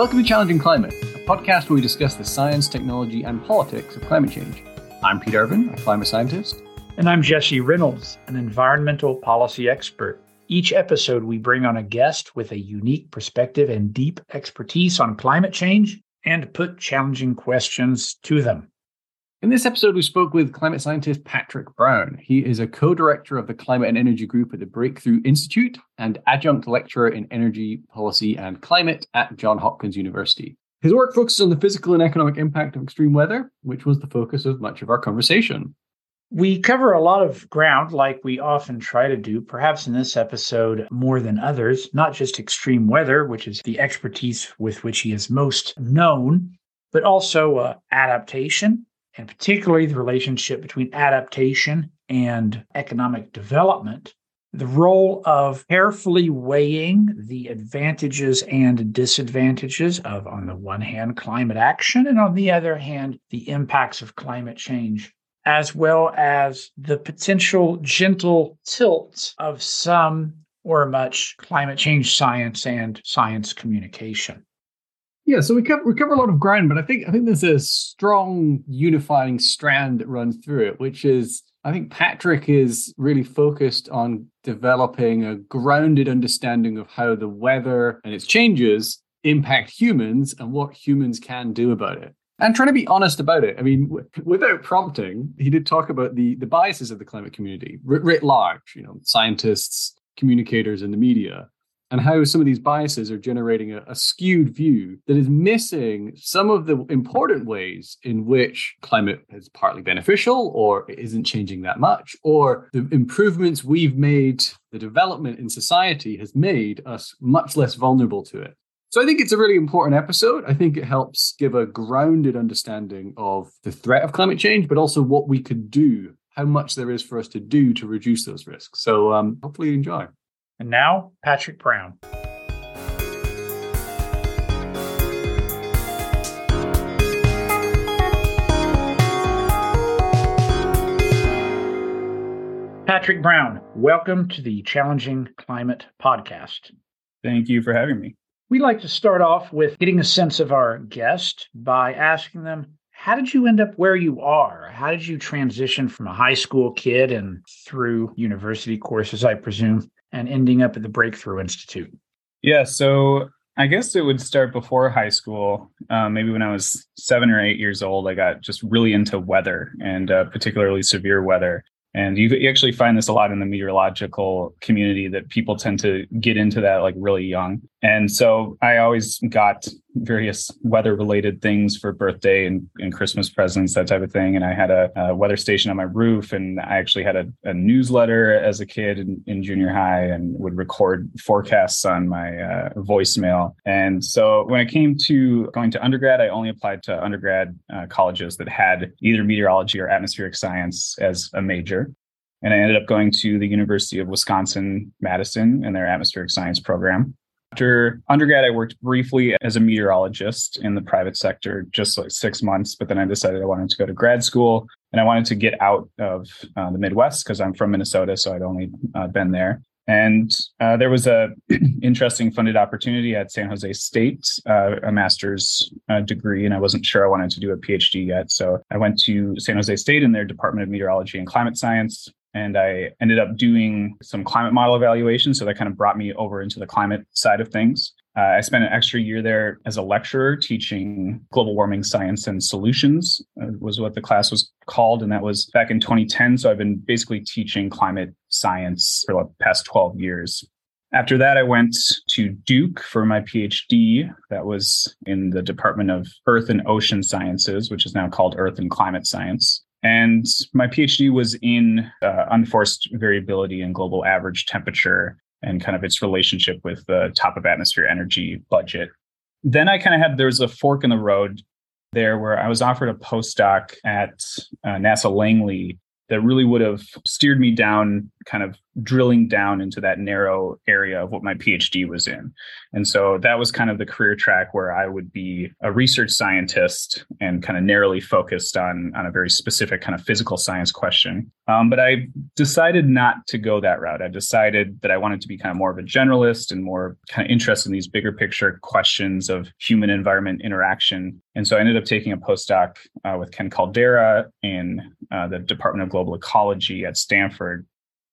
Welcome to Challenging Climate, a podcast where we discuss the science, technology, and politics of climate change. I'm Pete Irvine, a climate scientist. And I'm Jesse Reynolds, an environmental policy expert. Each episode, we bring on a guest with a unique perspective and deep expertise on climate change and put challenging questions to them. In this episode, we spoke with climate scientist Patrick Brown. He is a co director of the Climate and Energy Group at the Breakthrough Institute and adjunct lecturer in energy policy and climate at Johns Hopkins University. His work focuses on the physical and economic impact of extreme weather, which was the focus of much of our conversation. We cover a lot of ground like we often try to do, perhaps in this episode more than others, not just extreme weather, which is the expertise with which he is most known, but also uh, adaptation, and particularly the relationship between adaptation and economic development, the role of carefully weighing the advantages and disadvantages of, on the one hand, climate action, and on the other hand, the impacts of climate change, as well as the potential gentle tilt of some or much climate change science and science communication. Yeah, so we cover we cover a lot of ground, but I think I think there's a strong unifying strand that runs through it, which is I think Patrick is really focused on developing a grounded understanding of how the weather and its changes impact humans and what humans can do about it. And trying to be honest about it. I mean, w- without prompting, he did talk about the the biases of the climate community writ, writ large. You know, scientists, communicators, and the media and how some of these biases are generating a, a, skewed view that is missing some of the important ways in which climate is partly beneficial or it isn't changing that much, or the improvements we've made, the development in society has made us much less vulnerable to it. So I think it's a really important episode. I think it helps give a grounded understanding of the threat of climate change, but also what we could do, how much there is for us to do to reduce those risks. So um, hopefully you enjoy. And now, Patrick Brown. Patrick Brown, welcome to the Challenging Climate Podcast. Thank you for having me. We like to start off with getting a sense of our guest by asking them how did you end up where you are? How did you transition from a high school kid and through university courses, I presume, and ending up at the Breakthrough Institute? Yeah, so I guess it would start before high school. Um, maybe when I was seven or eight years old, I got just really into weather and uh, particularly severe weather. And you, you actually find this a lot in the meteorological community that people tend to get into that like really young. And so I always got various weather related things for birthday and, and, Christmas presents, that type of thing. And I had a, a weather station on my roof, and I actually had a, a newsletter as a kid in, in, junior high and would record forecasts on my uh, voicemail. And so when it came to going to undergrad, I only applied to undergrad uh, colleges that had either meteorology or atmospheric science as a major. And I ended up going to the University of Wisconsin Madison in their atmospheric science program. After undergrad, I worked briefly as a meteorologist in the private sector, just like six months. But then I decided I wanted to go to grad school and I wanted to get out of uh, the Midwest because I'm from Minnesota, so I'd only uh, been there. And uh, there was a interesting funded opportunity at San Jose State, uh, a master's uh, degree, and I wasn't sure I wanted to do a PhD yet. So I went to San Jose State in their Department of Meteorology and Climate Science, and I ended up doing some climate model evaluation. So that kind of brought me over into the climate side of things. Uh, I spent an extra year there as a lecturer teaching global warming science and solutions, uh, was what the class was called. And that was back in 2010. So I've been basically teaching climate science for the past 12 years. After that, I went to Duke for my PhD. That was in the Department of Earth and Ocean Sciences, which is now called Earth and Climate Science. And my PhD was in uh, unforced variability in global average temperature and kind of its relationship with the top of atmosphere energy budget. Then I kind of had, there was a fork in the road there where I was offered a postdoc at uh, NASA Langley that really would have steered me down kind of drilling down into that narrow area of what my PhD was in. And so that was kind of the career track where I would be a research scientist and kind of narrowly focused on, on a very specific kind of physical science question. Um, but I decided not to go that route. I decided that I wanted to be kind of more of a generalist and more kind of interested in these bigger picture questions of human environment interaction. And so I ended up taking a postdoc uh, with Ken Caldeira in uh, the Department of Global Ecology at Stanford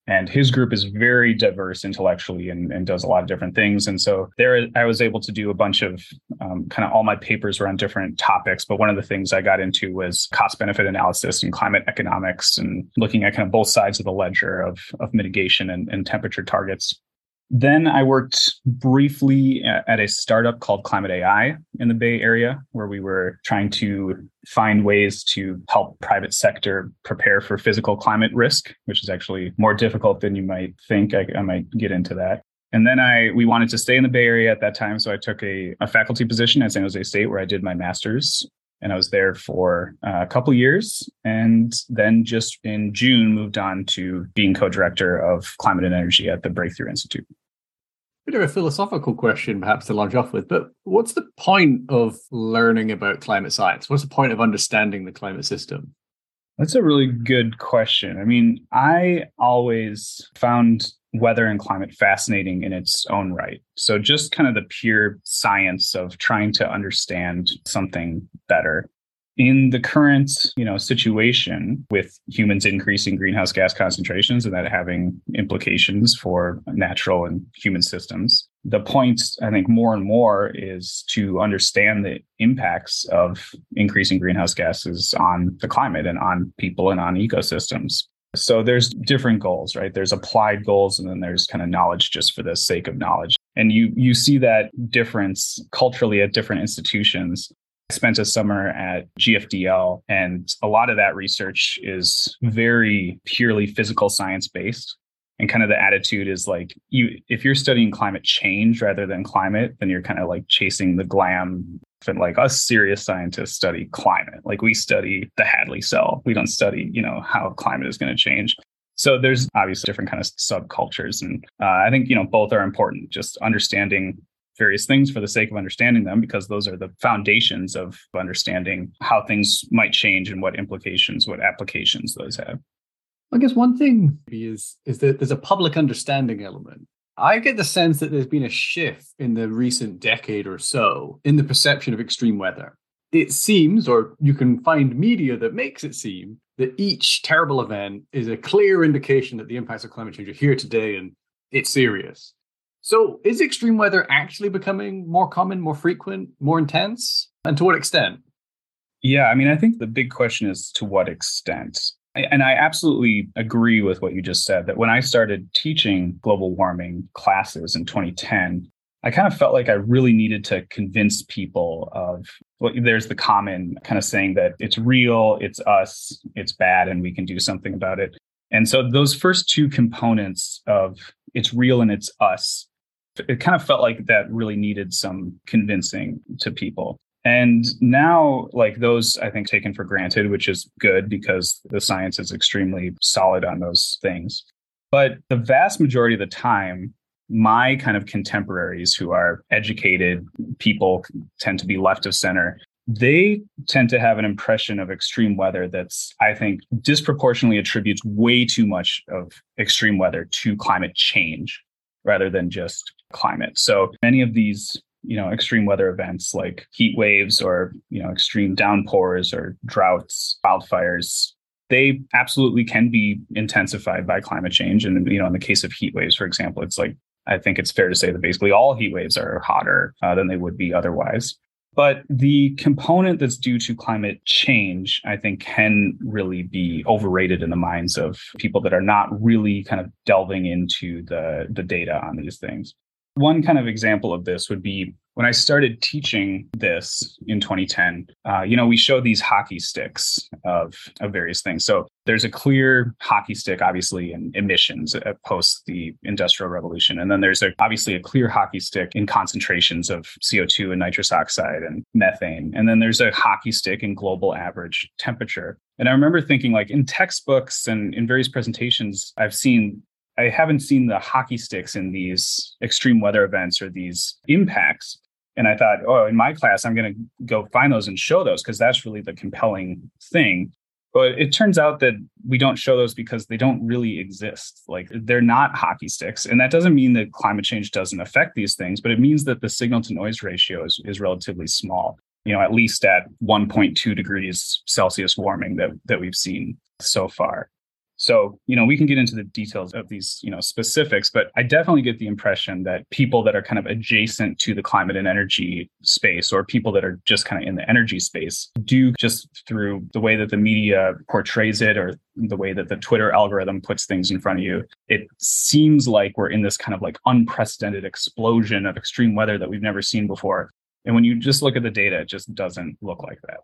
and his group is very diverse intellectually and, and, does a lot of different things. And so there i was able to do a bunch of um, kind of all my papers were on different topics but one of the things i got into was cost benefit analysis and climate economics and looking at kind of both sides of the ledger of, of mitigation and, and temperature targets then I worked briefly at a startup called Climate AI in the Bay Area, where we were trying to find ways to help private sector prepare for physical climate risk, which is actually more difficult than you might think. I, I might get into that. And then I we wanted to stay in the Bay Area at that time, so I took a, a faculty position at San Jose State where I did my master's and I was there for uh, a couple years, and then just in June moved on to being co-director of climate and energy at the Breakthrough Institute. Bit of a philosophical question, perhaps to launch off with, but what's the point of learning about climate science? What's the point of understanding the climate system? That's a really good question. I mean, I always found weather and climate fascinating in its own right. So, just kind of the pure science of trying to understand something better. In the current, you know, situation with humans increasing greenhouse gas concentrations and that having implications for natural and human systems, the point I think more and more is to understand the impacts of increasing greenhouse gases on the climate and on people and on ecosystems. So there's different goals, right? There's applied goals and then there's kind of knowledge just for the sake of knowledge. And you you see that difference culturally at different institutions. I spent a summer at GFDL and a lot of that research is very purely physical science based. And kind of the attitude is like you if you're studying climate change rather than climate, then you're kind of like chasing the glam and like us serious scientists study climate. Like we study the Hadley cell. We don't study, you know, how climate is going to change. So there's obviously different kind of subcultures, and uh, I think you know both are important. Just understanding various things for the sake of understanding them, because those are the foundations of understanding how things might change and what implications, what applications those have. I guess one thing is is that there's a public understanding element I get the sense that there's been a shift in the recent decade or so in the perception of extreme weather. It seems, or you can find media that makes it seem, that each terrible event is a clear indication that the impacts of climate change are here today and it's serious. So, is extreme weather actually becoming more common, more frequent, more intense? And to what extent? Yeah, I mean, I think the big question is to what extent? And I absolutely agree with what you just said that when I started teaching global warming classes in 2010, I kind of felt like I really needed to convince people of well, there's the common kind of saying that it's real, it's us, it's bad, and we can do something about it. And so those first two components of it's real and it's us, it kind of felt like that really needed some convincing to people. And now, like those, I think taken for granted, which is good because the science is extremely solid on those things. But the vast majority of the time, my kind of contemporaries who are educated people tend to be left of center. They tend to have an impression of extreme weather that's, I think, disproportionately attributes way too much of extreme weather to climate change rather than just climate. So many of these you know extreme weather events like heat waves or you know extreme downpours or droughts wildfires they absolutely can be intensified by climate change and you know in the case of heat waves for example it's like i think it's fair to say that basically all heat waves are hotter uh, than they would be otherwise but the component that's due to climate change, I think, can really be overrated in the minds of people that are not really kind of delving into the, the data on these things. One kind of example of this would be when I started teaching this in 2010, uh, you know, we show these hockey sticks of, of various things. So there's a clear hockey stick, obviously, in emissions post the Industrial Revolution. And then there's a, obviously a clear hockey stick in concentrations of CO2 and nitrous oxide and methane. And then there's a hockey stick in global average temperature. And I remember thinking, like, in textbooks and in various presentations, I've seen I haven't seen the hockey sticks in these extreme weather events or these impacts. And I thought, oh, in my class, I'm going to go find those and show those because that's really the compelling thing. But it turns out that we don't show those because they don't really exist. Like they're not hockey sticks. And that doesn't mean that climate change doesn't affect these things, but it means that the signal to noise ratio is, is relatively small, you know, at least at 1.2 degrees Celsius warming that, that we've seen so far. So, you know, we can get into the details of these, you know, specifics, but I definitely get the impression that people that are kind of adjacent to the climate and energy space or people that are just kind of in the energy space do just through the way that the media portrays it or the way that the Twitter algorithm puts things in front of you, it seems like we're in this kind of like unprecedented explosion of extreme weather that we've never seen before. And when you just look at the data, it just doesn't look like that.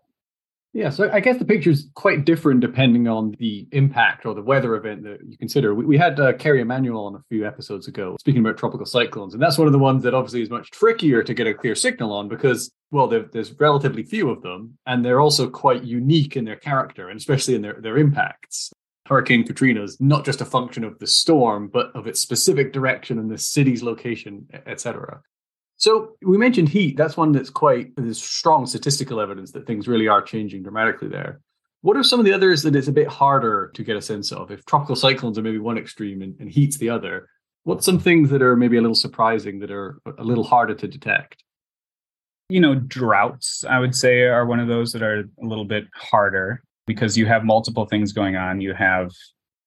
Yeah, so I guess the picture is quite different depending on the impact or the weather event that you consider. We, we had uh, Kerry Emanuel on a few episodes ago speaking about tropical cyclones, and that's one of the ones that obviously is much trickier to get a clear signal on because, well, there's relatively few of them, and they're also quite unique in their character and especially in their, their impacts. Hurricane Katrina is not just a function of the storm, but of its specific direction and the city's location, etc. So we mentioned heat. That's one that's quite there's strong statistical evidence that things really are changing dramatically there. What are some of the others that it's a bit harder to get a sense of? If tropical cyclones are maybe one extreme and, and heat's the other, what's some things that are maybe a little surprising that are a little harder to detect? You know, droughts, I would say, are one of those that are a little bit harder because you have multiple things going on. You have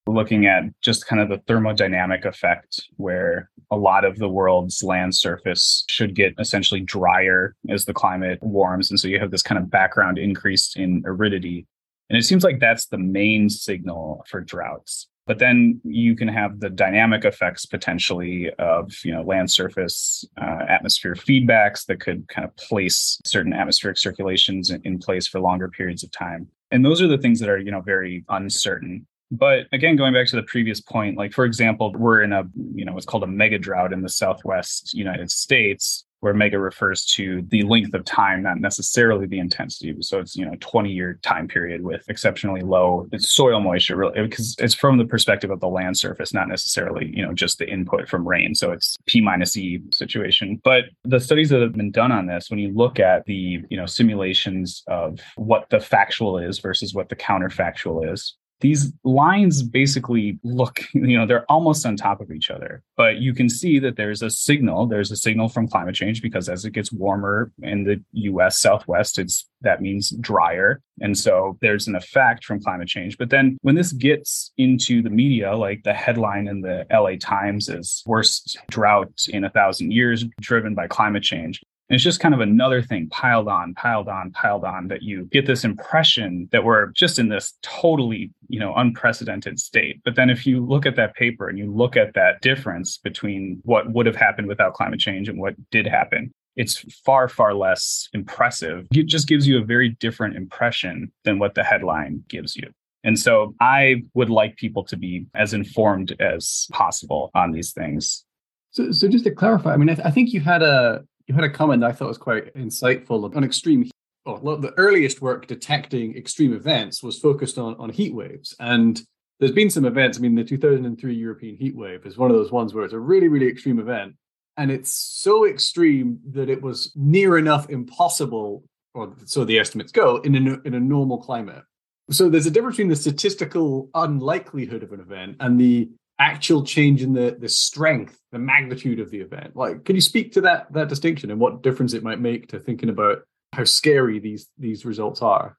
looking at just kind of the thermodynamic effect where a lot of the world's land surface should get essentially drier as the climate warms. And so you have this kind of background increase in aridity. And it seems like that's the main signal for droughts. But then you can have the dynamic effects potentially of you know land surface uh, atmosphere feedbacks that could kind of place certain atmospheric circulations in, place for longer periods of time. And those are the things that are you know very uncertain but again, going back to the previous point, like for example, we're in a, you know, it's called a mega drought in the Southwest United States, where mega refers to the length of time, not necessarily the intensity. So it's, you know, 20 year time period with exceptionally low soil moisture, really, because it's from the perspective of the land surface, not necessarily, you know, just the input from rain. So it's P minus E situation. But the studies that have been done on this, when you look at the, you know, simulations of what the factual is versus what the counterfactual is, these lines basically look, you know, they're almost on top of each other. But you can see that there's a signal. There's a signal from climate change because as it gets warmer in the US Southwest, it's that means drier. And so there's an effect from climate change. But then when this gets into the media, like the headline in the LA Times is worst drought in a thousand years driven by climate change. And it's just kind of another thing piled on, piled on, piled on that you get this impression that we're just in this totally, you know, unprecedented state. But then if you look at that paper and you look at that difference between what would have happened without climate change and what did happen, it's far, far less impressive. It just gives you a very different impression than what the headline gives you. And so I would like people to be as informed as possible on these things. So, so just to clarify, I mean, I, th- I think you had a you had a comment I thought was quite insightful on extreme. Well, the earliest work detecting extreme events was focused on, on heat waves. And there's been some events. I mean, the 2003 European heat wave is one of those ones where it's a really, really extreme event. And it's so extreme that it was near enough impossible, or so the estimates go, in a, in a normal climate. So there's a difference between the statistical unlikelihood of an event and the actual change in the the strength, the magnitude of the event. Like, can you speak to that that distinction and what difference it might make to thinking about how scary these these results are?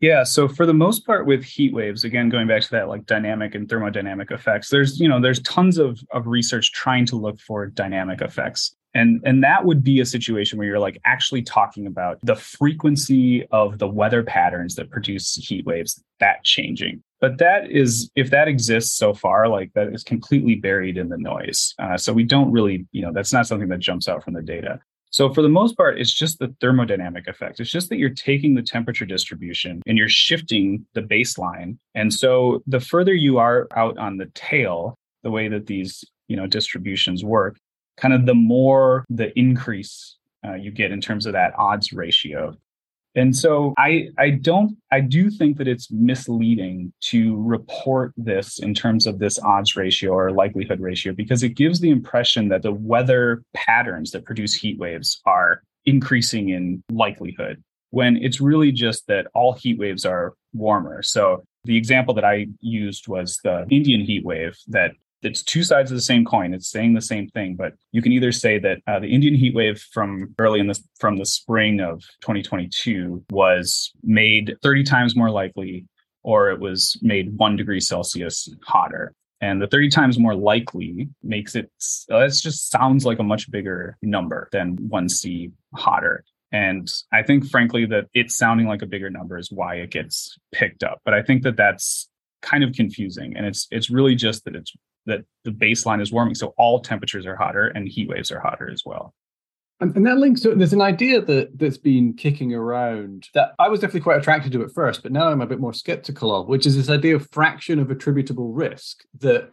Yeah, so for the most part with heat waves, again going back to that like dynamic and thermodynamic effects, there's you know there's tons of of research trying to look for dynamic effects. And and that would be a situation where you're like actually talking about the frequency of the weather patterns that produce heat waves that changing but that is if that exists so far like that is completely buried in the noise. Uh, so we don't really you know that's not something that jumps out from the data. So for the most part it's just the thermodynamic effect. It's just that you're taking the temperature distribution and you're shifting the baseline. And so the further you are out on the tail the way that these you know distributions work kind of the more the increase uh, you get in terms of that odds ratio And so I I don't I do think that it's misleading to report this in terms of this odds ratio or likelihood ratio because it gives the impression that the weather patterns that produce heat waves are increasing in likelihood when it's really just that all heat waves are warmer. So the example that I used was the Indian heat wave that it's two sides of the same coin. It's saying the same thing, but you can either say that uh, the Indian heat wave from early in the from the spring of 2022 was made 30 times more likely, or it was made one degree Celsius hotter. And the 30 times more likely makes it, that just sounds like a much bigger number than 1C hotter. And I think, frankly, that it's sounding like a bigger number is why it gets picked up. But I think that that's kind of confusing, and it's it's really just that it's that the baseline is warming. So all temperatures are hotter and heat waves are hotter as well. And, and that links to there's an idea that that's been kicking around that I was definitely quite attracted to at first, but now I'm a bit more skeptical of, which is this idea of fraction of attributable risk. That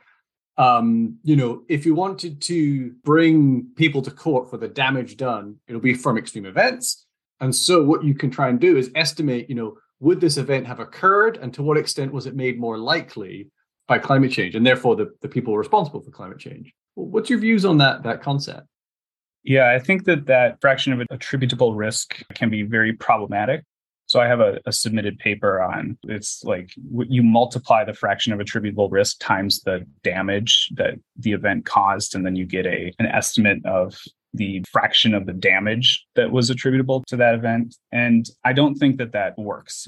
um, you know, if you wanted to bring people to court for the damage done, it'll be from extreme events. And so what you can try and do is estimate, you know, would this event have occurred and to what extent was it made more likely by climate change and therefore the, the people responsible for climate change. What's your views on that that concept? Yeah, I think that that fraction of attributable risk can be very problematic. So I have a, a, submitted paper on it's like you multiply the fraction of attributable risk times the damage that the event caused, and then you get a an estimate of the fraction of the damage that was attributable to that event. And I don't think that that works.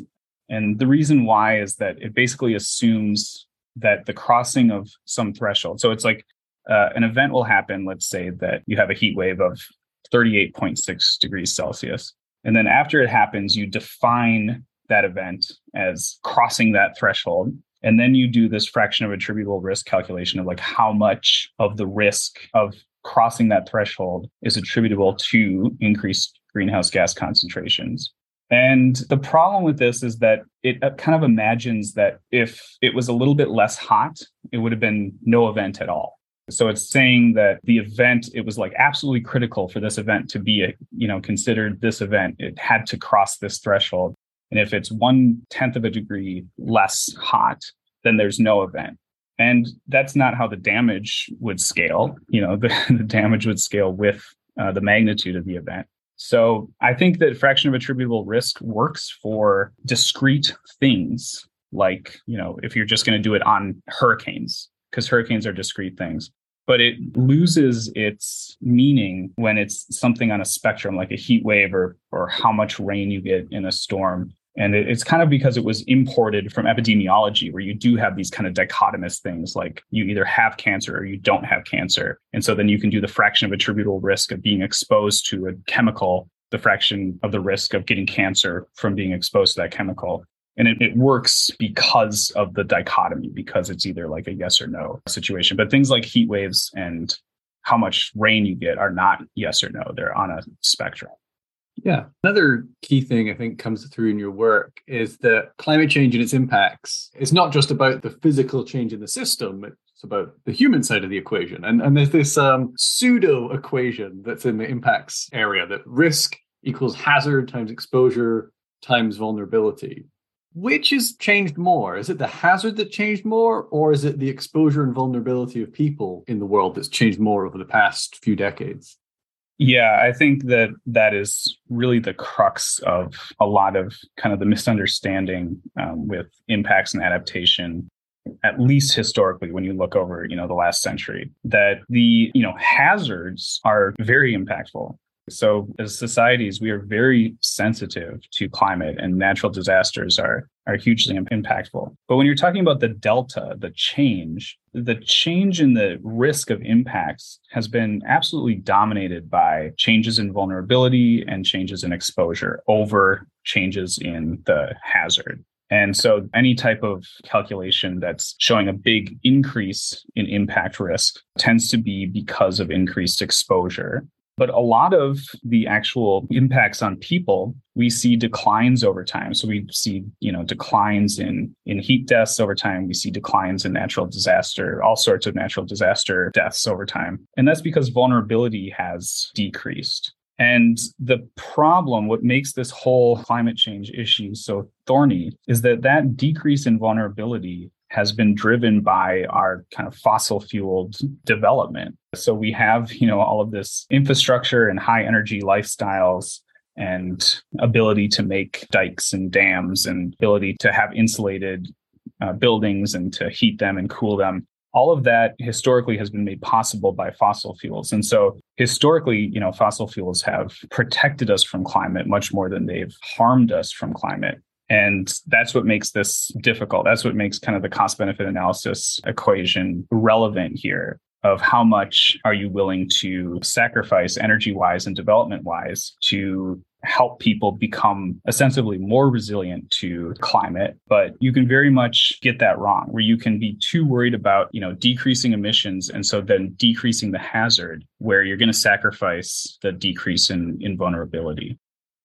And the reason why is that it basically assumes that the crossing of some threshold. So it's like uh, an event will happen. Let's say that you have a heat wave of 38.6 degrees Celsius. And then after it happens, you define that event as crossing that threshold. And then you do this fraction of attributable risk calculation of like how much of the risk of crossing that threshold is attributable to increased greenhouse gas concentrations. And the problem with this is that it uh, kind of imagines that if it was a little bit less hot, it would have been no event at all. So it's saying that the event, it was like absolutely critical for this event to be, a, you know, considered this event. It had to cross this threshold. And if it's one tenth of a degree less hot, then there's no event. And that's not how the damage would scale. You know, the, the damage would scale with uh, the magnitude of the event. So I think that fraction of attributable risk works for discrete things like, you know, if you're just going to do it on hurricanes, because hurricanes are discrete things. But it loses its meaning when it's something on a spectrum like a heat wave or or how much rain you get in a storm. And it's kind of because it was imported from epidemiology, where you do have these kind of dichotomous things like you either have cancer or you don't have cancer. And so then you can do the fraction of attributable risk of being exposed to a chemical, the fraction of the risk of getting cancer from being exposed to that chemical. And it, it works because of the dichotomy, because it's either like a yes or no situation. But things like heat waves and how much rain you get are not yes or no, they're on a spectrum. Yeah. Another key thing I think comes through in your work is that climate change and its impacts is not just about the physical change in the system, it's about the human side of the equation. And, and there's this um, pseudo equation that's in the impacts area that risk equals hazard times exposure times vulnerability. Which has changed more? Is it the hazard that changed more, or is it the exposure and vulnerability of people in the world that's changed more over the past few decades? Yeah, I think that that is really the crux of a lot of kind of the misunderstanding um, with impacts and adaptation at least historically when you look over you know the last century that the you know hazards are very impactful so, as societies, we are very sensitive to climate, and natural disasters are are hugely impactful. But when you're talking about the delta, the change, the change in the risk of impacts has been absolutely dominated by changes in vulnerability and changes in exposure over changes in the hazard. And so any type of calculation that's showing a big increase in impact risk tends to be because of increased exposure. But a lot of the actual impacts on people, we see declines over time. So we see, you know, declines in in heat deaths over time. We see declines in natural disaster, all sorts of natural disaster deaths over time. And that's because vulnerability has decreased. And the problem, what makes this whole climate change issue so thorny, is that that decrease in vulnerability has been driven by our kind of fossil fueled development. So we have, you know, all of this infrastructure and high energy lifestyles and ability to make dikes and dams and ability to have insulated uh, buildings and to heat them and cool them. All of that historically has been made possible by fossil fuels. And so historically you know fossil fuels have protected us from climate much more than they've harmed us from climate and that's what makes this difficult. That's what makes kind of the cost benefit analysis equation relevant here of how much are you willing to sacrifice energy wise and development wise to help people become ostensibly more resilient to climate. But you can very much get that wrong where you can be too worried about you know decreasing emissions and so then decreasing the hazard where you're going to sacrifice the decrease in, in vulnerability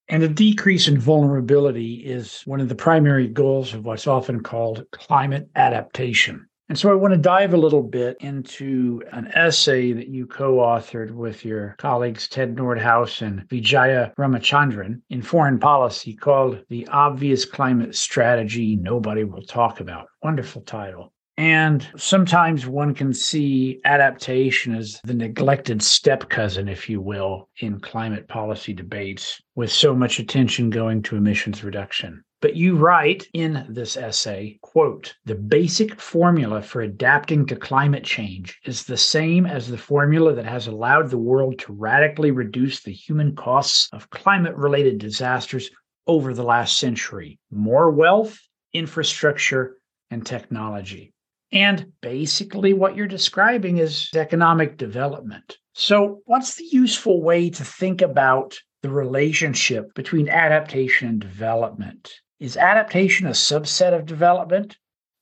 and a decrease in vulnerability is one of the primary goals of what's often called climate adaptation and so I want to dive a little bit into an essay that you co authored with your colleagues Ted Nordhaus and Vijaya Ramachandran in foreign policy called The Obvious Climate Strategy Nobody Will Talk About. Wonderful title. And sometimes one can see adaptation as the neglected step cousin, if you will, in climate policy debates, with so much attention going to emissions reduction. But you write in this essay, quote, the basic formula for adapting to climate change is the same as the formula that has allowed the world to radically reduce the human costs of climate related disasters over the last century more wealth, infrastructure, and technology. And basically, what you're describing is economic development. So, what's the useful way to think about the relationship between adaptation and development? Is adaptation a subset of development?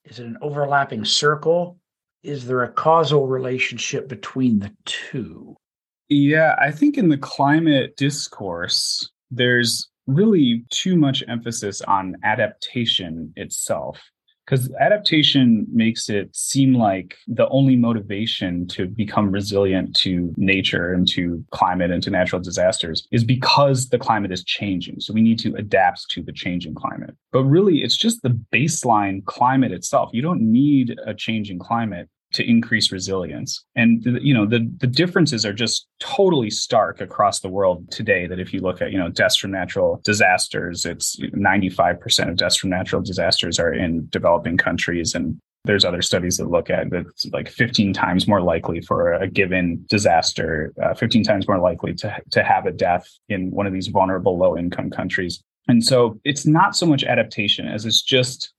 Is it an overlapping circle? Is there a causal relationship between the two? Yeah, I think in the climate discourse, there's really too much emphasis on adaptation itself because adaptation makes it seem like the only motivation to become resilient to nature and to climate and to natural disasters is because the climate is changing. So we need to adapt to the changing climate. But really, it's just the baseline climate itself. You don't need a changing climate to increase resilience. And you know, the the differences are just totally stark across the world today that if you look at, you know, deaths from natural disasters, it's 95% of deaths from natural disasters are in developing countries and there's other studies that look at that it's like 15 times more likely for a given disaster, uh, 15 times more likely to, to have a death in one of these vulnerable low income countries. And so it's not so much adaptation as it's just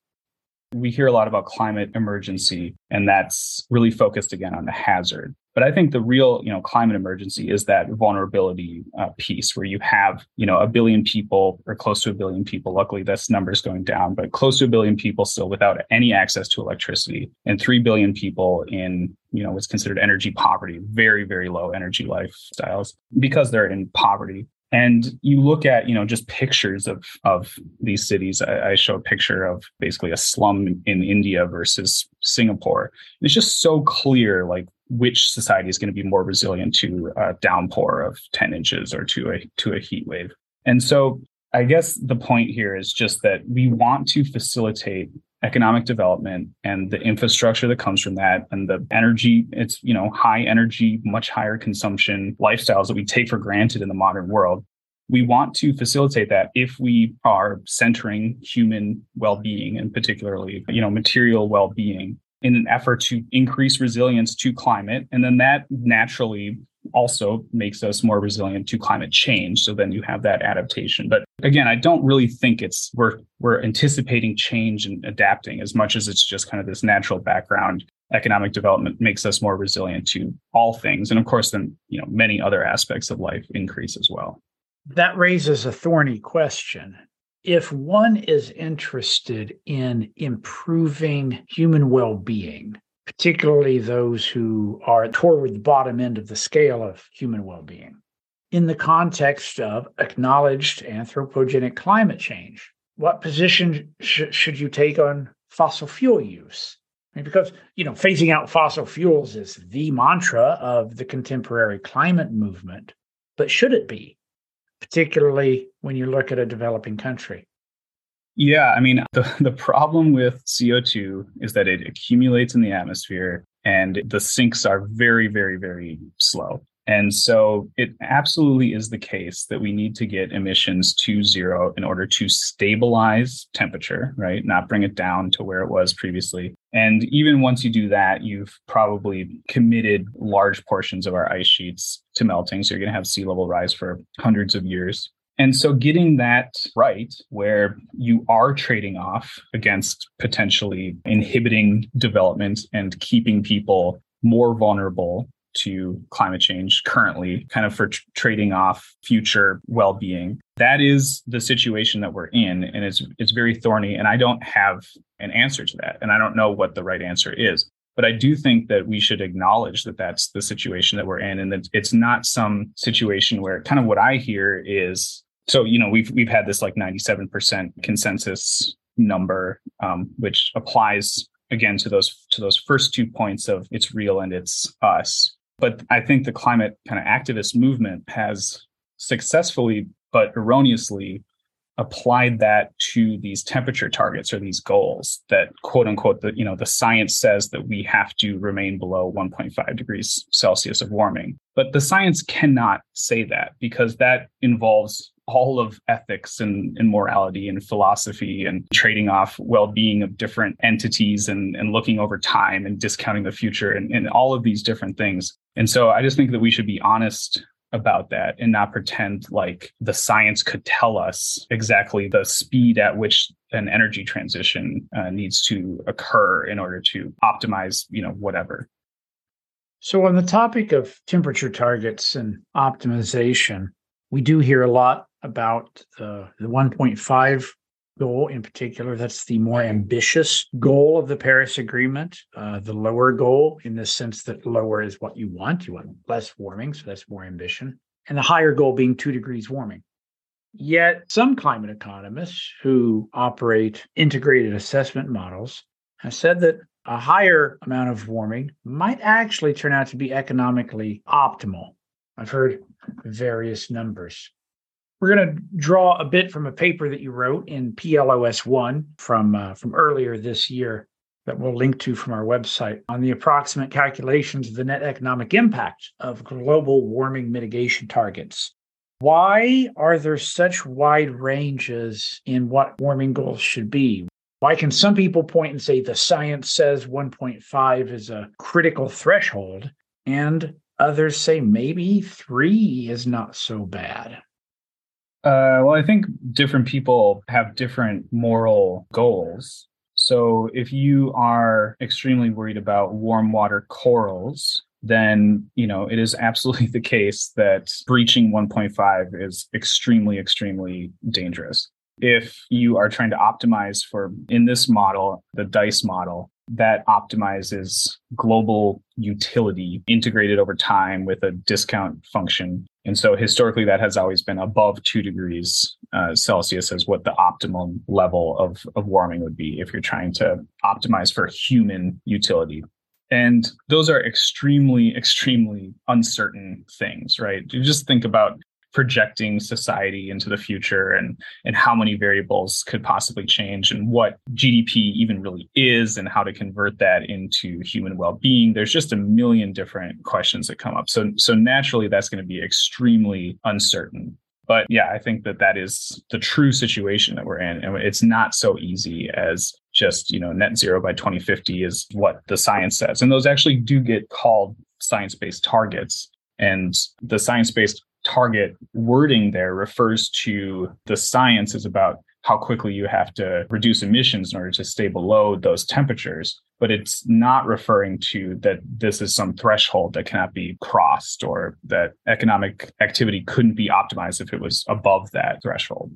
we hear a lot about climate emergency, and that's really focused again on the hazard. But I think the real, you know, climate emergency is that vulnerability uh, piece where you have, you know, a billion people or close to a billion people. Luckily, this number is going down, but close to a billion people still without any access to electricity, and three billion people in, you know, what's considered energy poverty, very, very low energy lifestyles because they're in poverty and you look at you know just pictures of of these cities. I, I, show a picture of basically a slum in india versus singapore. It's just so clear like which society is going to be more resilient to a downpour of 10 inches or to a to a heat wave. And so i guess the point here is just that we want to facilitate economic development and the infrastructure that comes from that and the energy it's you know high energy much higher consumption lifestyles that we take for granted in the modern world. We want to facilitate that if we are centering human well-being and particularly you know material well-being in an effort to increase resilience to climate. And then that naturally also makes us more resilient to climate change. So then you have that adaptation. But again, I don't really think it's we're we're anticipating change and adapting as much as it's just kind of this natural background. Economic development makes us more resilient to all things. And of course, then you know many other aspects of life increase as well. That raises a thorny question. If one is interested in improving human well being, particularly those who are toward the bottom end of the scale of human well being, in the context of acknowledged anthropogenic climate change. What position sh- should you take on fossil fuel use? I mean, because you know, phasing out fossil fuels is the mantra of the contemporary climate movement, but should it be? particularly when you look at a developing country? Yeah, I mean, the, the problem with CO2 is that it accumulates in the atmosphere and the sinks are very, very, very slow. And so it absolutely is the case that we need to get emissions to zero in order to stabilize temperature, right? Not bring it down to where it was previously. And even once you do that, you've probably committed large portions of our ice sheets to melting. So you're going to have sea level rise for hundreds of years. And so getting that right, where you are trading off against potentially inhibiting development and keeping people more vulnerable to climate change currently, kind of for tr- trading off future well-being. That is the situation that we're in, and it's it's very thorny. And I don't have an answer to that, and I don't know what the right answer is. But I do think that we should acknowledge that that's the situation that we're in, and that it's not some situation where kind of what I hear is so you know we've we've had this like 97% consensus number, um, which applies again to those to those first two points of it's real and it's us. But I think the climate kind of activist movement has successfully but erroneously applied that to these temperature targets or these goals that quote unquote the you know the science says that we have to remain below 1.5 degrees celsius of warming. But the science cannot say that because that involves all of ethics and, and morality and philosophy and trading off well-being of different entities and, and looking over time and discounting the future and, and all of these different things. And so i just think that we should be honest about that and not pretend like the science could tell us exactly the speed at which an energy transition uh, needs to occur in order to optimize you know whatever. So on the topic of temperature targets and optimization we do hear a lot about the, the 1.5 goal in particular. That's the more ambitious goal of the Paris Agreement. Uh, the lower goal, in the sense that lower is what you want, you want less warming, so that's more ambition. And the higher goal being two degrees warming. Yet, some climate economists who operate integrated assessment models have said that a higher amount of warming might actually turn out to be economically optimal. I've heard various numbers. We're going to draw a bit from a paper that you wrote in PLOS one from uh, from earlier this year that we'll link to from our website on the approximate calculations of the net economic impact of global warming mitigation targets. Why are there such wide ranges in what warming goals should be? Why can some people point and say the science says 1.5 is a critical threshold, and others say maybe three is not so bad? Uh, well, I think different people have different moral goals. So if you are extremely worried about warm water corals, then you know it is absolutely the case that breaching 1.5 is extremely extremely dangerous if you are trying to optimize for in this model the DICE model that optimizes global utility integrated over time with a discount function. And so historically, that has always been above two degrees uh, Celsius as what the optimum level of, of warming would be if you're trying to optimize for human utility. And those are extremely, extremely uncertain things, right? You just think about projecting society into the future and and how many variables could possibly change and what GDP even really is and how to convert that into human well-being. There's just a million different questions that come up. So so naturally that's going to be extremely uncertain. But yeah i think that that is the true situation that we're in. And it's not so easy as just you know net zero by 2050 is what the science says. And those actually do get called science-based targets. And the science-based target wording there refers to the science is about how quickly you have to reduce emissions in order to stay below those temperatures. But it's not referring to that this is some threshold that cannot be crossed or that economic activity couldn't be optimized if it was above that threshold.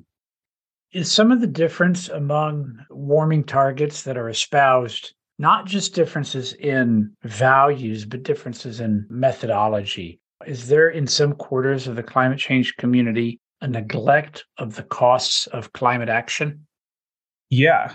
Is some of the difference among warming targets that are espoused not just differences in values, but differences in methodology? Is there in some quarters of the climate change community a neglect of the costs of climate action? Yeah.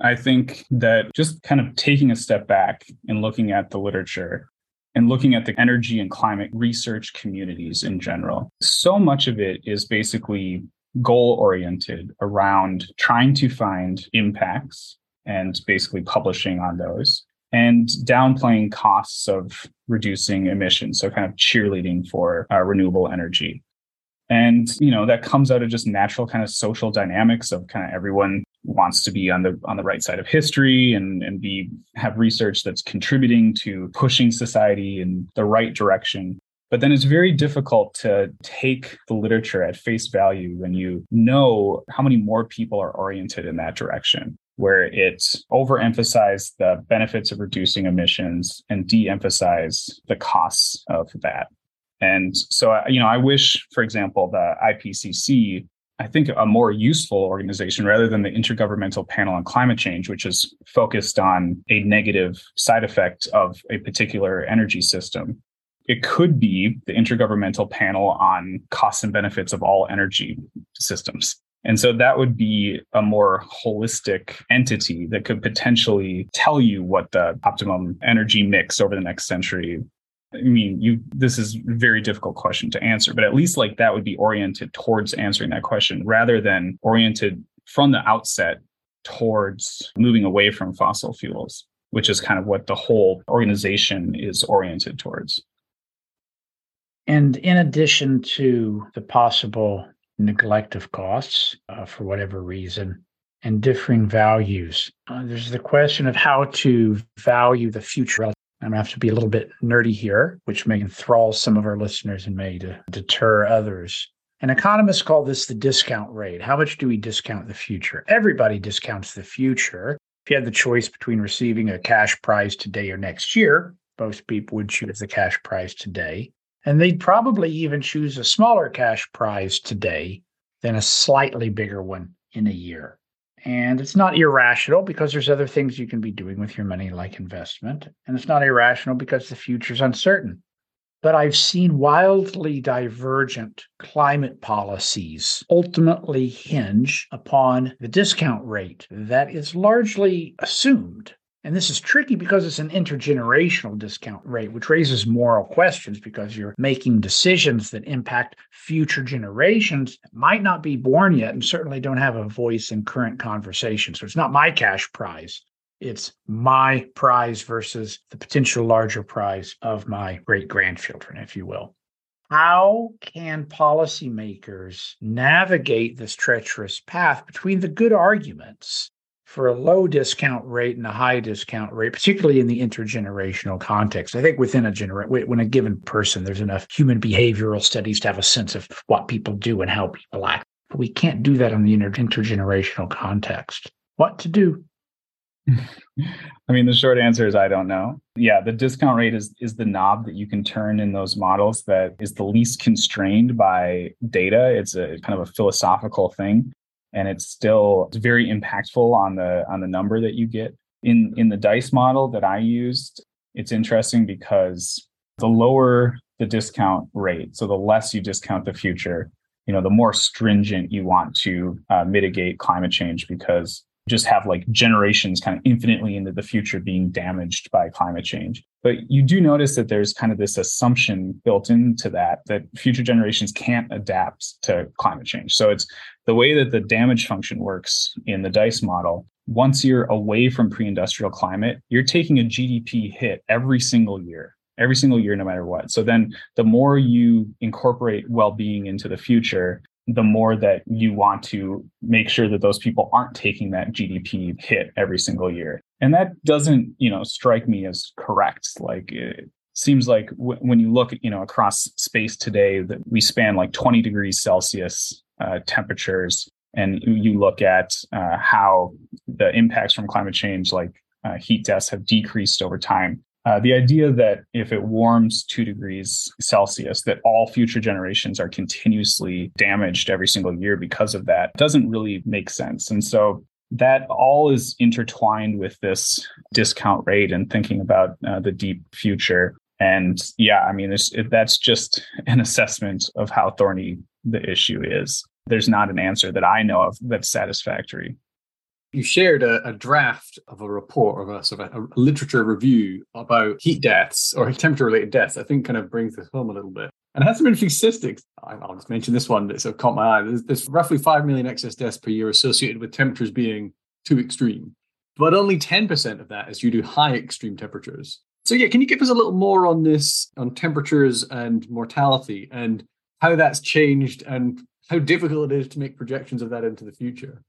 I think that just kind of taking a step back and looking at the literature, and looking at the energy and climate research communities in general. So much of it is basically goal oriented around trying to find impacts and basically publishing on those and downplaying costs of reducing emissions. So, kind of cheerleading for uh, renewable energy. And, you know, that comes out of just natural kind of social dynamics of kind of everyone wants to be on the on the right side of history and and be have research that's contributing to pushing society in the right direction but then it's very difficult to take the literature at face value when you know how many more people are oriented in that direction where it's overemphasize the benefits of reducing emissions and de-emphasize the costs of that and so uh, you know i wish for example the ipcc I think, a more useful organization rather than the Intergovernmental Panel on Climate Change, which is focused on a negative side effect of a particular energy system. It could be the Intergovernmental Panel on Costs and Benefits of All Energy Systems. And so that would be a more holistic entity that could potentially tell you what the optimum energy mix over the next century I mean, you this is a very difficult question to answer, but at least like that would be oriented towards answering that question rather than oriented from the outset towards moving away from fossil fuels, which is kind of what the whole organization is oriented towards. And in addition to the possible neglect of costs uh, for whatever reason and differing values, uh, there's the question of how to value the future I'm going to have to be a little bit nerdy here, which may enthrall some of our listeners and may deter others. An economist call this the discount rate. How much do we discount the future? Everybody discounts the future. If you had the choice between receiving a cash prize today or next year, most people would choose the cash prize today. And they'd probably even choose a smaller cash prize today than a slightly bigger one in a year. And it's not irrational because there's other things you can be doing with your money, like investment. And it's not irrational because the future's uncertain. But I've seen wildly divergent climate policies ultimately hinge upon the discount rate that is largely assumed and this is tricky because it's an intergenerational discount rate, which raises moral questions because you're making decisions that impact future generations that might not be born yet and certainly don't have a voice in current conversation. So it's not my cash prize. It's my prize versus the potential larger prize of my great grandchildren, if you will. How can policymakers navigate this treacherous path between the good arguments for a low discount rate and a high discount rate, particularly in the intergenerational context. I think within a generation, when a given person, there's enough human behavioral studies to have a sense of what people do and how people act. But we can't do that in the inter- intergenerational context. What to do? I mean, the short answer is I don't know. Yeah, the discount rate is is the knob that you can turn in those models that is the least constrained by data. It's a kind of a philosophical thing and it's still it's very impactful on the on the number that you get. In in the dice model that i used it's interesting because the lower the discount rate so the less you discount the future you know the more stringent you want to uh, mitigate climate change because just have like generations kind of infinitely into the future being damaged by climate change. But you do notice that there's kind of this assumption built into that that future generations can't adapt to climate change. So it's the way that the damage function works in the DICE model. Once you're away from pre industrial climate, you're taking a GDP hit every single year every single year, no matter what. So then the more you incorporate well being into the future, the more that you want to make sure that those people aren't taking that GDP hit every single year. And that doesn't, you know, strike me as correct. Like it seems like w- when you look, you know, across space today that we span like 20 degrees Celsius uh, temperatures and you look at uh, how the impacts from climate change like uh, heat deaths have decreased over time uh, the idea that if it warms two degrees Celsius, that all future generations are continuously damaged every single year because of that doesn't really make sense. And so that all is intertwined with this discount rate and thinking about uh, the deep future. And yeah, I mean, it, that's just an assessment of how thorny the issue is. There's not an answer that I know of that's satisfactory. You shared a, a draft of a report of a sort of a, a literature review about heat deaths or temperature related deaths. I think kind of brings this home a little bit. And it has some interesting statistics. I'll just mention this one that sort of caught my eye. There's, there's roughly 5 million excess deaths per year associated with temperatures being too extreme, but only 10% of that is due to high extreme temperatures. So, yeah, can you give us a little more on this, on temperatures and mortality and how that's changed and how difficult it is to make projections of that into the future?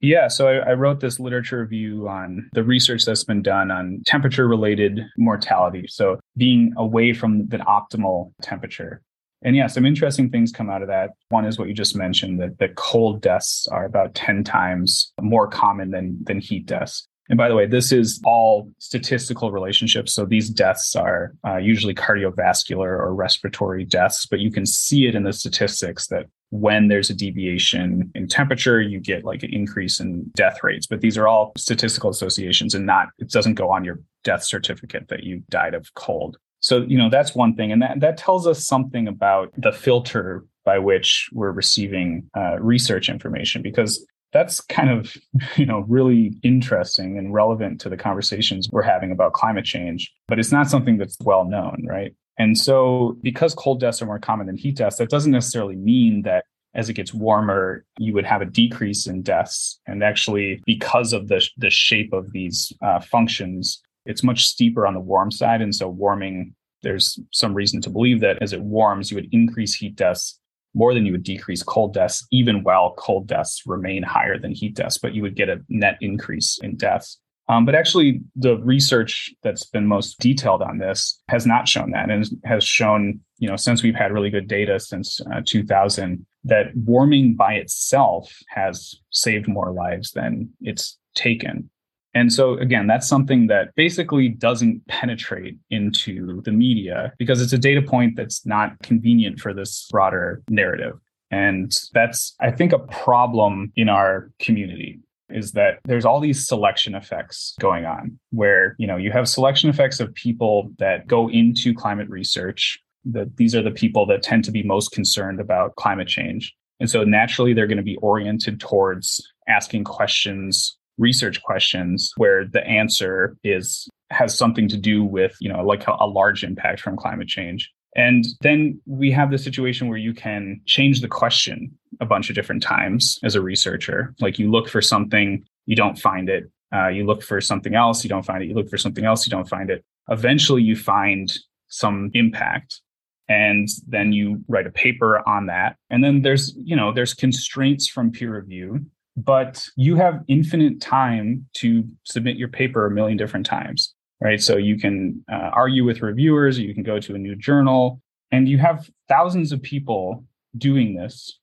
Yeah, so I, I, wrote this literature review on the research that's been done on temperature related mortality. So being away from the optimal temperature. And yeah, some interesting things come out of that. One is what you just mentioned that, the cold deaths are about 10 times more common than, than heat deaths. And by the way, this is all statistical relationships. So these deaths are uh, usually cardiovascular or respiratory deaths, but you can see it in the statistics that when there's a deviation in temperature, you get like an increase in death rates. But these are all statistical associations and not, it doesn't go on your death certificate that you died of cold. So, you know, that's one thing. And that, that tells us something about the filter by which we're receiving uh, research information because that's kind of you know really interesting and relevant to the conversations we're having about climate change but it's not something that's well known right? And so because cold deaths are more common than heat deaths that doesn't necessarily mean that as it gets warmer you would have a decrease in deaths. And actually because of the, the shape of these uh, functions it's much steeper on the warm side. And so warming there's some reason to believe that as it warms you would increase heat deaths more than you would decrease cold deaths, even while cold deaths remain higher than heat deaths, but you would get a net increase in deaths. Um, but actually, the research that's been most detailed on this has not shown that, and has shown, you know, since we've had really good data since uh, 2000, that warming by itself has saved more lives than it's taken. And so, again, that's something that basically doesn't penetrate into the media because it's a data point that's not convenient for this broader narrative. And that's, I think, a problem in our community is that there's all these selection effects going on where, you know, you have selection effects of people that go into climate research, that these are the people that tend to be most concerned about climate change. And so naturally, they're going to be oriented towards asking questions research questions where the answer is has something to do with you know like a, a large impact from climate change. And then we have the situation where you can change the question a bunch of different times as a researcher. Like you look for something you don't find it. Uh, you look for something else you don't find it. You look for something else you don't find it. Eventually you find some impact and then you write a paper on that. And then there's you know there's constraints from peer review but you have infinite time to submit your paper a million different times right? So you can uh, argue with reviewers you can go to a new journal and you have thousands of people doing this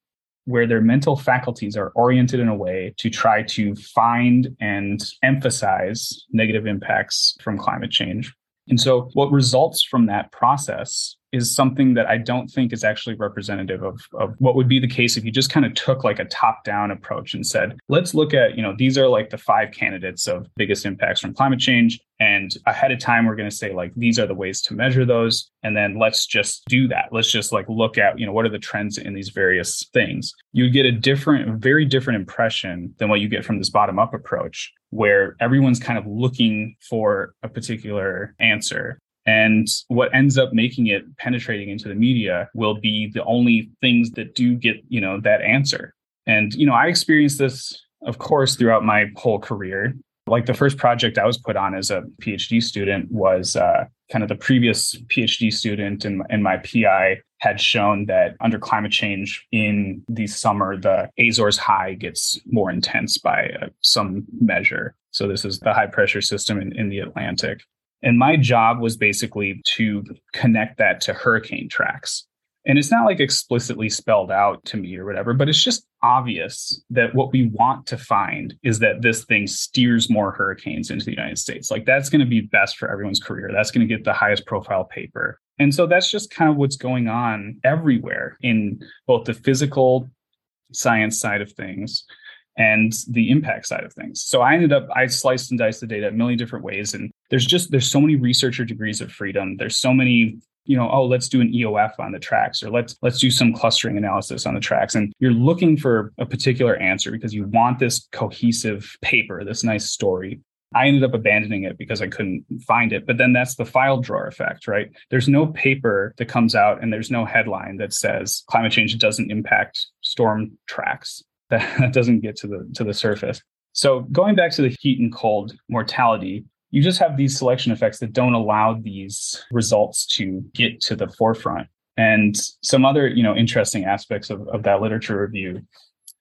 where their mental faculties are oriented in a way to try to find and emphasize negative impacts from climate change and so, what results from that process is something that I don't think is actually representative of, of what would be the case if you just kind of took like a top down approach and said, let's look at, you know, these are like the five candidates of biggest impacts from climate change. And ahead of time, we're going to say, like, these are the ways to measure those. And then let's just do that. Let's just like look at, you know, what are the trends in these various things. You would get a different, very different impression than what you get from this bottom up approach, where everyone's kind of looking for a particular answer. And what ends up making it penetrating into the media will be the only things that do get, you know, that answer. And, you know, I experienced this, of course, throughout my whole career. Like the first project I was put on as a PhD student was uh, kind of the previous PhD student and, and my PI had shown that under climate change in the summer, the Azores high gets more intense by uh, some measure. So this is the high pressure system in, in the Atlantic. And my job was basically to connect that to hurricane tracks. And it's not like explicitly spelled out to me or whatever, but it's just obvious that what we want to find is that this thing steers more hurricanes into the United States. Like that's going to be best for everyone's career. That's going to get the highest profile paper. And so that's just kind of what's going on everywhere in both the physical science side of things and the impact side of things. So I ended up I sliced and diced the data a million different ways and there's just there's so many researcher degrees of freedom. There's so many you know oh let's do an eof on the tracks or let's let's do some clustering analysis on the tracks and you're looking for a particular answer because you want this cohesive paper this nice story I ended up abandoning it because I couldn't find it. But then that's the file drawer effect, right? There's no paper that comes out and there's no headline that says climate change doesn't impact storm tracks. That, doesn't get to the to the surface. So going back to the heat and cold mortality, you just have these selection effects that don't allow these results to get to the forefront. And some other, you know, interesting aspects of, of that literature review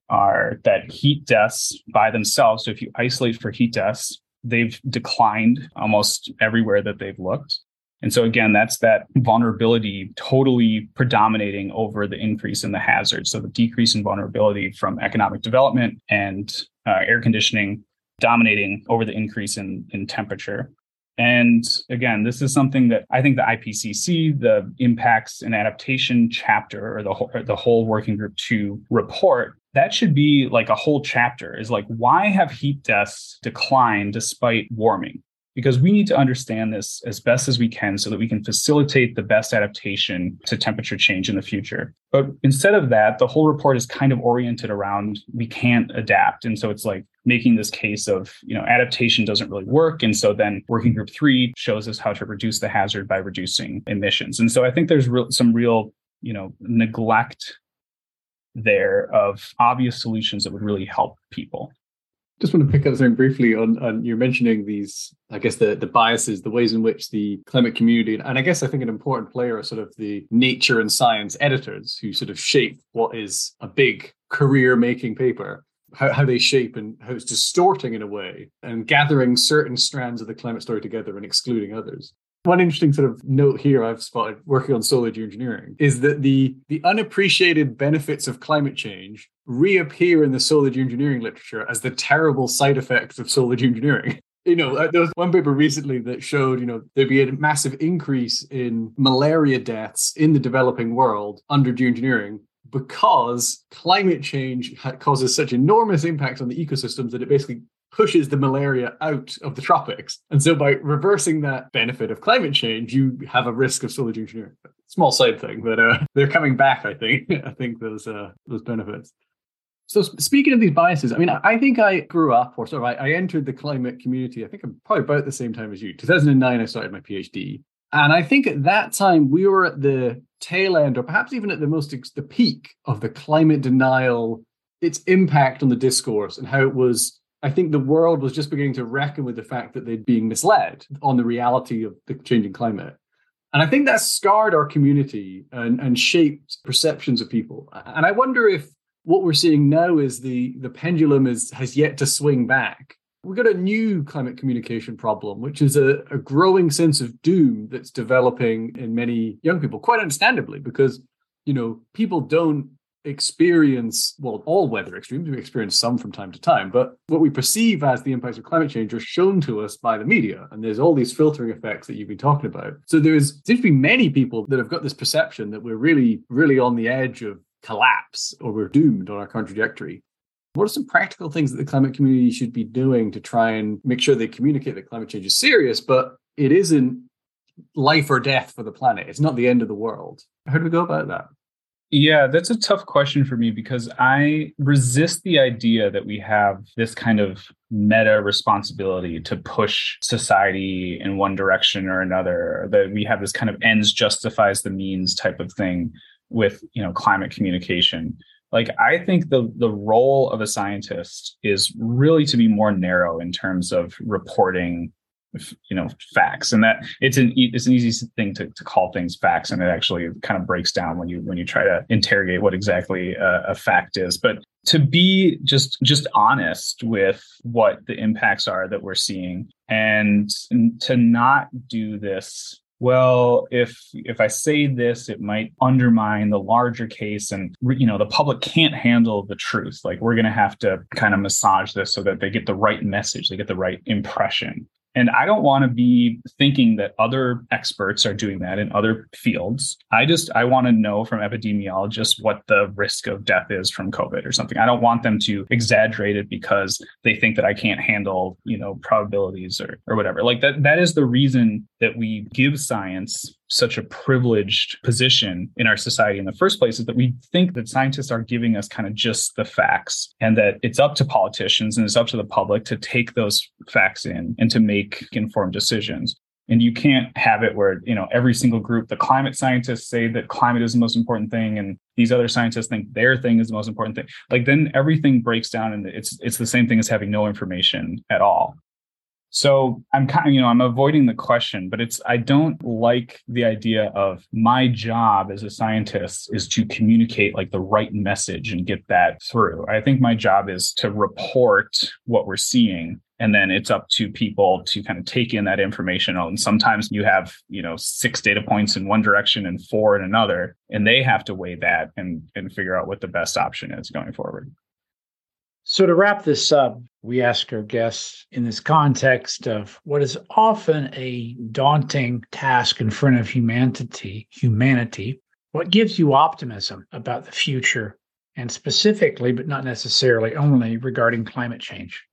are that heat deaths by themselves. So if you isolate for heat deaths, they've declined almost everywhere that they've looked. And so again, that's that vulnerability totally predominating over the increase in the hazard. So the decrease in vulnerability from economic development and uh, air conditioning dominating over the increase in, in temperature. And again, this is something that I think the IPCC, the impacts and adaptation chapter, or the whole, the whole working group two report, that should be like a whole chapter. Is like why have heat deaths declined despite warming? because we need to understand this as best as we can so that we can facilitate the best adaptation to temperature change in the future. But instead of that, the whole report is kind of oriented around we can't adapt. And so it's like making this case of, you know, adaptation doesn't really work. And so then working group three shows us how to reduce the hazard by reducing emissions. And so I think there's real, some real, you know, neglect there of obvious solutions that would really help people. Just want to pick up something briefly on, on you're mentioning these i guess the the biases the ways in which the climate community and i guess i think an important player are sort of the nature and science editors who sort of shape what is a big career making paper how, how they shape and how it's distorting in a way and gathering certain strands of the climate story together and excluding others one interesting sort of note here I've spotted working on solar geoengineering is that the the unappreciated benefits of climate change reappear in the solar geoengineering literature as the terrible side effects of solar geoengineering. You know, uh, there was one paper recently that showed, you know, there'd be a massive increase in malaria deaths in the developing world under geoengineering because climate change causes such enormous impacts on the ecosystems that it basically pushes the malaria out of the tropics. And so by reversing that benefit of climate change, you have a risk of solar geoengineering. Small side thing, but uh, they're coming back, I think. I think those uh, those benefits. So speaking of these biases, I mean, I think I grew up, or sort of, I, I entered the climate community. I think I'm probably about the same time as you. 2009, I started my PhD, and I think at that time we were at the tail end, or perhaps even at the most the peak of the climate denial, its impact on the discourse, and how it was I think the world was just beginning to reckon with the fact that they'd being misled on the reality of the changing climate. And I think that scarred our community and, and shaped perceptions of people. And I wonder if what we're seeing now is the, the pendulum is has yet to swing back. We've got a new climate communication problem, which is a, a growing sense of doom that's developing in many young people, quite understandably, because you know people don't experience, well, all weather extremes. We experience some from time to time, but what we perceive as the impacts of climate change are shown to us by the media. And there's all these filtering effects that you've been talking about. So there's seems to be many people that have got this perception that we're really, really on the edge of collapse or we're doomed on our current trajectory. What are some practical things that the climate community should be doing to try and make sure they communicate that climate change is serious, but it isn't life or death for the planet? It's not the end of the world. How do we go about that? Yeah, that's a tough question for me because I resist the idea that we have this kind of meta responsibility to push society in one direction or another, that we have this kind of ends justifies the means type of thing with, you know, climate communication. Like I think the the role of a scientist is really to be more narrow in terms of reporting you know facts. And that it's an it's an easy thing to, to call things facts and it actually kind of breaks down when you when you try to interrogate what exactly a, a fact is. But to be just just honest with what the impacts are that we're seeing and to not do this well if if i say this it might undermine the larger case and you know the public can't handle the truth. Like we're going to have to kind of massage this so that they get the right message they get the right impression and I don't want to be thinking that other experts are doing that in other fields. I just I want to know from epidemiologists what the risk of death is from COVID or something. I don't want them to exaggerate it because they think that I can't handle, you know, probabilities or or whatever. Like that that is the reason that we give science such a privileged position in our society in the first place is that we think that scientists are giving us kind of just the facts and that it's up to politicians and it's up to the public to take those facts in and to make informed decisions. And you can't have it where you know every single group the climate scientists say that climate is the most important thing and these other scientists think their thing is the most important thing. Like then everything breaks down and it's it's the same thing as having no information at all so I'm kind of, you know, I'm avoiding the question, but it's, I don't like the idea of my job as a scientist is to communicate like the right message and get that through. I think my job is to report what we're seeing. And then it's up to people to kind of take in that information. And sometimes you have, you know, six data points in one direction and four in another, and they have to weigh that and, and figure out what the best option is going forward. So, to wrap this up, we ask our guests in this context of what is often a daunting task in front of humanity, humanity, what gives you optimism about the future and specifically, but not necessarily only regarding climate change?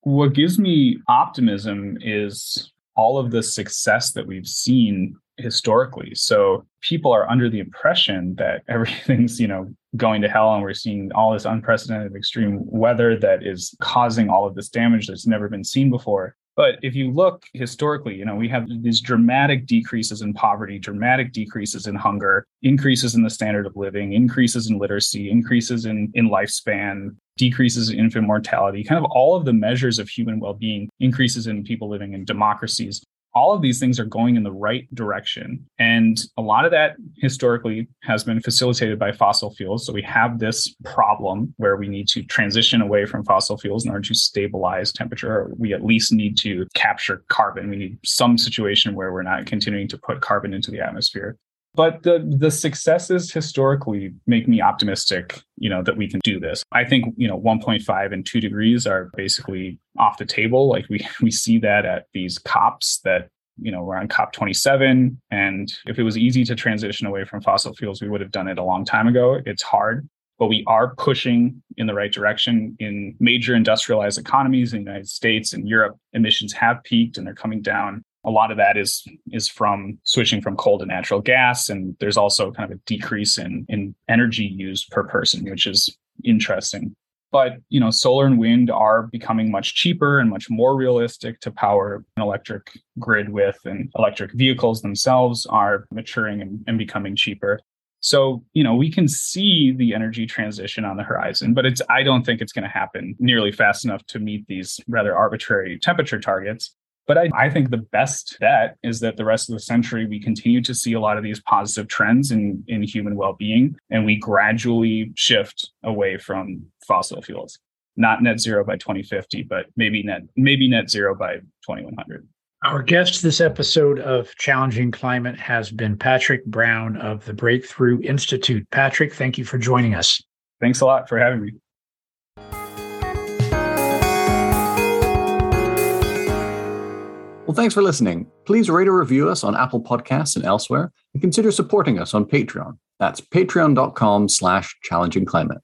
What gives me optimism is all of the success that we've seen historically. So people are under the impression that everything's, you know, going to hell and we're seeing all this unprecedented extreme weather that is causing all of this damage that's never been seen before. But if you look historically, you know, we have these dramatic decreases in poverty, dramatic decreases in hunger, increases in the standard of living, increases in literacy, increases in, in lifespan, decreases in infant mortality, kind of all of the measures of human well being, increases in people living in democracies all of these things are going in the right direction. And a lot of that historically has been facilitated by fossil fuels. So we have this problem where we need to transition away from fossil fuels in order to stabilize temperature. We at least need to capture carbon. We need some situation where we're not continuing to put carbon into the atmosphere but the the successes historically make me optimistic you know that we can do this. I think you know 1.5 and 2 degrees are basically off the table. Like we we see that at these cops that you know we're on cop 27 and if it was easy to transition away from fossil fuels we would have done it a long time ago. It's hard. But we are pushing in the right direction in major industrialized economies in the united states and europe. Emissions have peaked and they're coming down a lot of that is is from switching from coal to natural gas. And there's also kind of a decrease in in energy used per person which is interesting. But you know solar and wind are becoming much cheaper and much more realistic to power an electric grid with and electric vehicles themselves are maturing and, and becoming cheaper. So, you know, we can see the energy transition on the horizon, but it's I don't think it's going to happen nearly fast enough to meet these rather arbitrary temperature targets. But I, I, think the best bet is that the rest of the century, we continue to see a lot of these positive trends in, in human well being, and we gradually shift away from fossil fuels. Not net zero by 2050, but maybe net maybe net zero by 2100. Our guest this episode of Challenging Climate has been Patrick Brown of the Breakthrough Institute. Patrick, thank you for joining us. Thanks a lot for having me. Well, thanks for listening. Please rate or review us on Apple Podcasts and elsewhere, and consider supporting us on Patreon. That's patreon.com slash challenging climate.